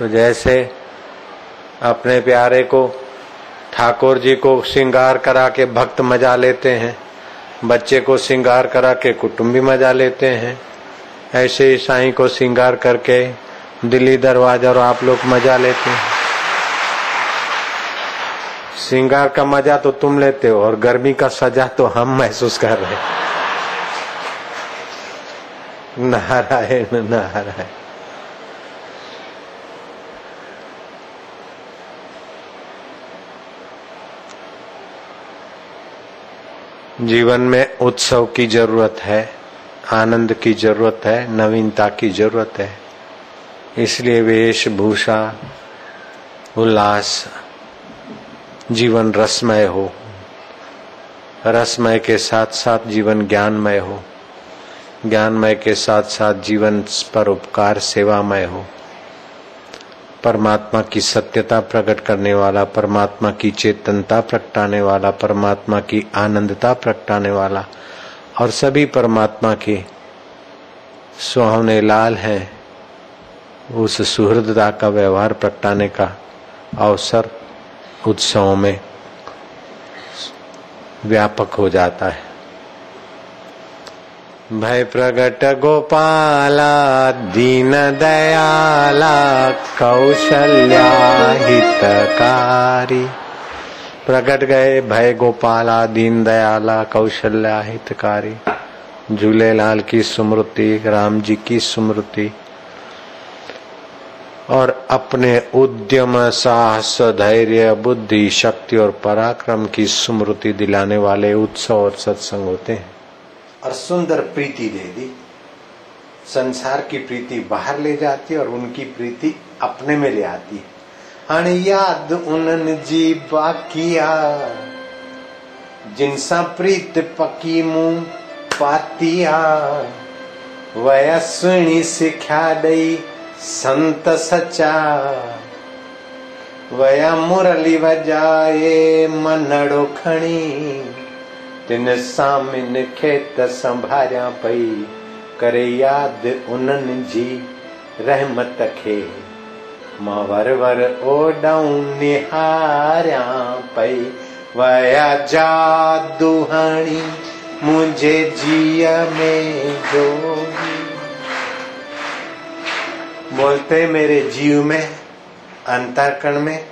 तो जैसे अपने प्यारे को ठाकुर जी को श्रृंगार करा के भक्त मज़ा लेते हैं, बच्चे को श्रृंगार करा के कुटुंबी मज़ा लेते हैं, ऐसे ही साईं को श्रृंगार करके दिल्ली दरवाज़ा और आप लोग मज़ा लेते हैं। श्रृंगार का मज़ा तो तुम लेते हो और गर्मी का सजा तो हम महसूस कर रहे नारायण नारायण। जीवन में उत्सव की ज़रूरत है, आनंद की ज़रूरत है, नवीनता की ज़रूरत है। इसलिए वेशभूषा, उल्लास, जीवन रसमय हो। रसमय के साथ साथ जीवन ज्ञानमय हो। ज्ञानमय के साथ साथ जीवन पर उपकार, सेवामय हो। परमात्मा की सत्यता प्रकट करने वाला, परमात्मा की चेतनता प्रगटाने वाला, परमात्मा की आनंदता प्रगटाने वाला और सभी परमात्मा के सुहावने लाल हैं, उस सुहृदता का व्यवहार प्रगटाने का अवसर उत्सवों में व्यापक हो जाता है। भय प्रगट गोपाला दीन दयाला कौशल्या हितकारी प्रकट गए भय गोपाला दीन दयाला कौशल्या हितकारी झूलेलाल की स्मृति राम जी की स्मृति, और अपने उद्यम, साहस, धैर्य, बुद्धि, शक्ति और पराक्रम की स्मृति दिलाने वाले उत्सव और सत्संग होते हैं। और सुंदर प्रीति दे दी। संसार की प्रीति बाहर ले जाती और उनकी प्रीति अपने में ले आती। हण याद उनन जी बाकिया, जिनसा प्रीत पकी मुँह पातिया। वया सुणी सिख्या दई संत सचा। वया मुरली वजाए मनड़ो खणी। तिन सामिन खेत संभारिया पई, करे याद उन्हनि जी रहमत खे। माँ वर वर ओॾाऊं निहारिया पई, वया जादू हणी मुंहिंजे जीअ में जोगी। बोलते मेरे जीव में, अंतरकण में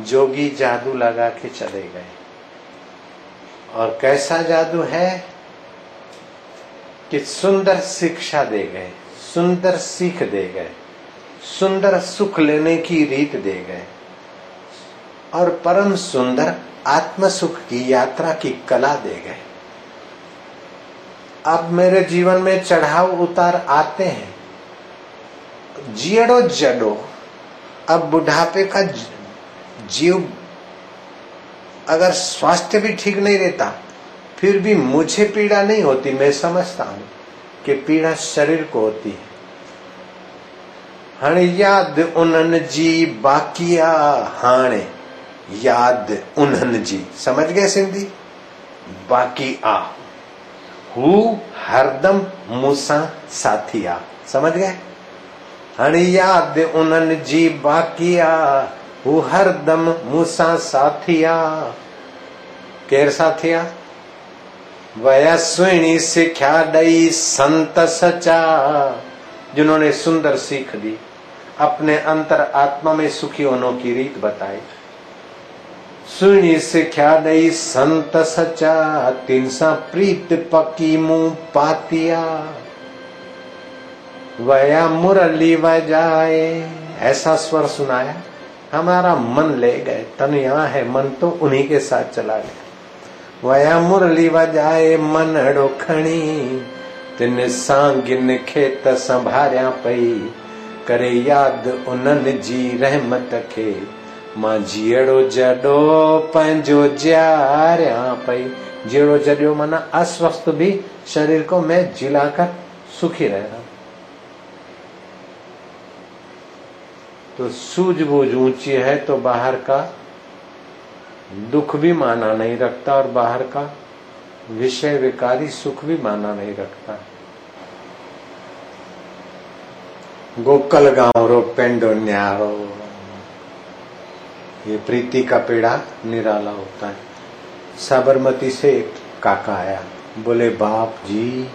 जोगी जादू लगा के चले गए। और कैसा जादू है कि सुंदर शिक्षा दे गए, सुंदर सीख दे गए, सुंदर सुख लेने की रीत दे गए। और परम सुंदर आत्म सुख की यात्रा की कला दे गए। अब मेरे जीवन में चढ़ाव उतार आते हैं। जियड़ो जडो, अब बुढ़ापे का जीव अगर स्वास्थ्य भी ठीक नहीं रहता, फिर भी मुझे पीड़ा नहीं होती, मैं समझता हूँ कि पीड़ा शरीर को होती है। हाणे याद उन्हनि जी बाकिया हाणे, याद उन्हनि जी। समझ गए सिंधी? बाकी आ हू हरदम मूंसां साथी समझ गए? हाणे याद उन्हनि जी बाकी हू हरदम मूंसां साथी आ केर साथी आ वया सुहिणी सिख्या ॾई संत सचा, जिन्होंने सुंदर सीख दी, अपने अंतर आत्मा में सुखी होने की रीत बताई। सुनी सिख्या ॾई संत सचा, तीन सा प्रीत पकी मुँह पातिया। वया मुरली बजाए ऐसा स्वर सुनाया। हमारा मन ले गए, तन यहाँ है, मन तो उन्हीं के साथ चला गया वया मुरली बजाए मन खणी तिन सांगिन खेत संभारिया पई। करे याद उन्हनि जी रहमत खे, माँ जीअड़ो जॾो पंहिंजो जियारिया पई। जीअड़ो जॾियो माना अस्वस्थ भी शरीर को मैं जिला कर सुखी रह रहा तो सूझबूझ ऊँची है तो बाहर का दुख भी माना नहीं रखता और बाहर का विषय विकारी सुख भी माना नहीं रखता। गोकल गाँव रो, पेंडो न्यारो ये प्रीति का पेड़ा निराला होता है। साबरमती से एक काका आया, बोले, बाप जी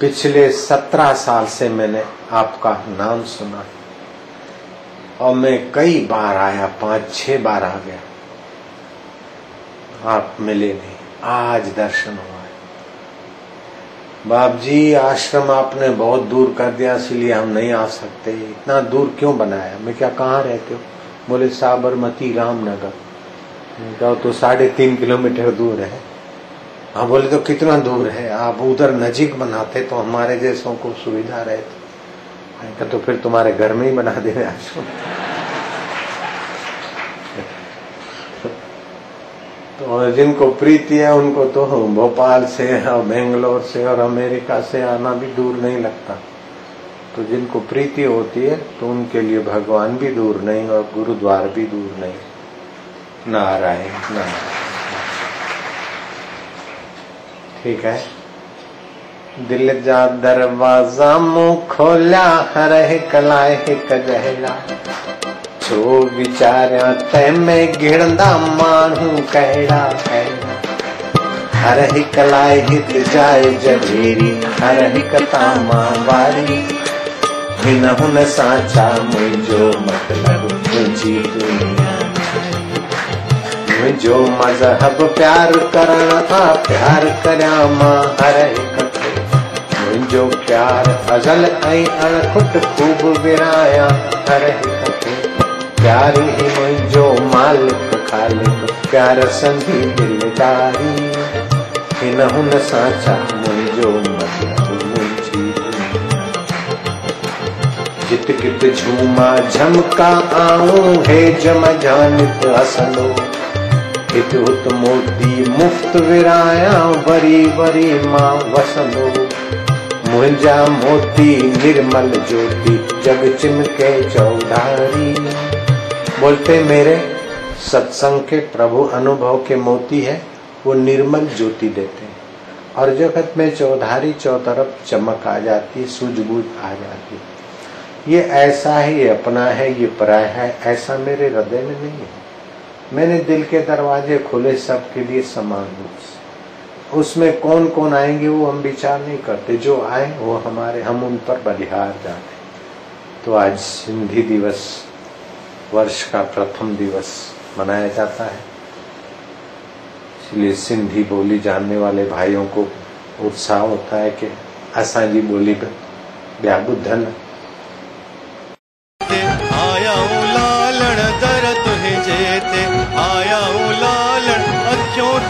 पिछले सत्रह साल से मैंने आपका नाम सुना और मैं कई बार आया, पाँच, छह बार आ गया। आप मिले नहीं, आज दर्शन हुआ है। बाप जी आश्रम आपने बहुत दूर कर दिया, इसलिए हम नहीं आ सकते। इतना दूर क्यों बनाया? मैं क्या, कहाँ रहते हो? बोले, साबरमती रामनगर। तो साढ़े तीन किलोमीटर दूर है। हाँ बोले तो कितना दूर है? आप उधर नजीक बनाते तो हमारे जैसों को सुविधा रहती। तो फिर तुम्हारे घर में ही बना दे आश्रम तो जिनको प्रीति है, उनको तो भोपाल से और बेंगलोर से और अमेरिका से आना भी दूर नहीं लगता। तो जिनको प्रीति होती है तो उनके लिए भगवान भी दूर नहीं और गुरुद्वार भी दूर नहीं। नारायण नारायण। ठीक है। दिल जा दरवाज़ा मुँह खोलिया हर हिक लाए हिक जहला छो वीचारिया तंहिंमें गिणंदा माण्हू कहिड़ा कहिड़ा हर हिक लाइ हित जाए जभेरी हर हिक तामा वारी। हिन हुन सां छा मुंहिंजो मतिलबु मुंहिंजी दुनिया मुंहिंजो मज़हब प्यार करण खां प्यार करियाँ माँ हर हिक खे मुंहिंजो प्यार अज़ल ऐं अणखुट ख़ूब विरायां हर हिक खे प्यार ही मुंहिंजो मालिक ख़ालिक, प्यार संधी दिलदारी। हिन हुन सां छा मुंहिंजो जित। कित झूमा झमका आऊँ, हे जम जानित असलो। हुत मोती मुफ़्त विरायां वरी वरी माँ वसंदो मुंहिंजा मोती निर्मल ज्योति जग चिमके चौधारी। बोलते, मेरे सत्संग के प्रभु अनुभव के मोती है, वो निर्मल ज्योति देते हैं। और जगत में चौधारी चौतरफ चमक आ जाती, सूझबूझ आ जाती। ये ऐसा है ये अपना है, ये पराया है, ऐसा मेरे हृदय में नहीं है। मैंने दिल के दरवाजे खोले सबके लिए समान रूप से। उसमें कौन कौन आएँगे वो हम विचार नहीं करते। जो आए, वो हमारे, हम उन पर बलिहार जाते। तो आज सिंधी दिवस, वर्ष का प्रथम दिवस मनाया जाता है। इसलिए सिंधी बोली जानने वाले भाइयों को उत्साह होता है कि असांजी ॿोली ॿिया ॿुधनि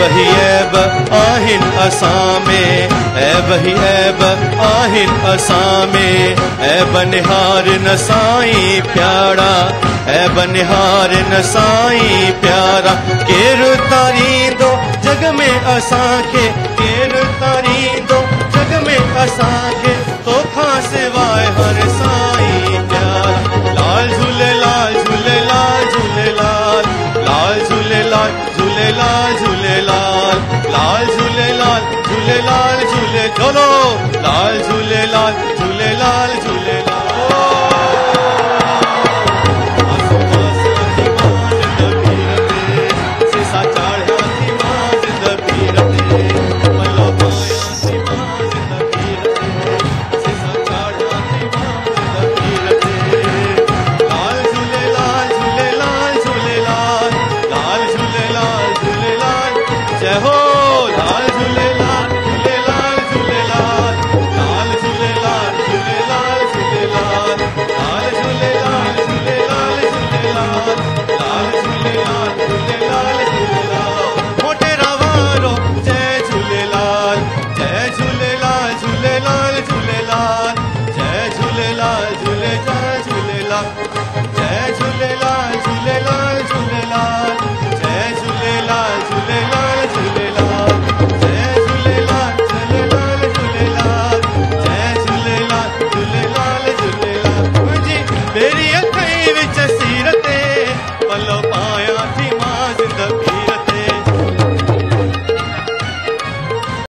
ऐब ही ऐब आहिनि असां में ऐब ही ऐब आहिनि असां में ऐब निहार न साईं प्यारा, ऐब निहार न साईं प्यारा। केरु तारींदो जग में असांखे केरु तारींदो जग में असांखे तोखां झूलेलाल झूलेलाल लाल झूलेलाल झूलेलाल झूले चलो। लाल झूलेलाल झूलेलाल झूलेलाल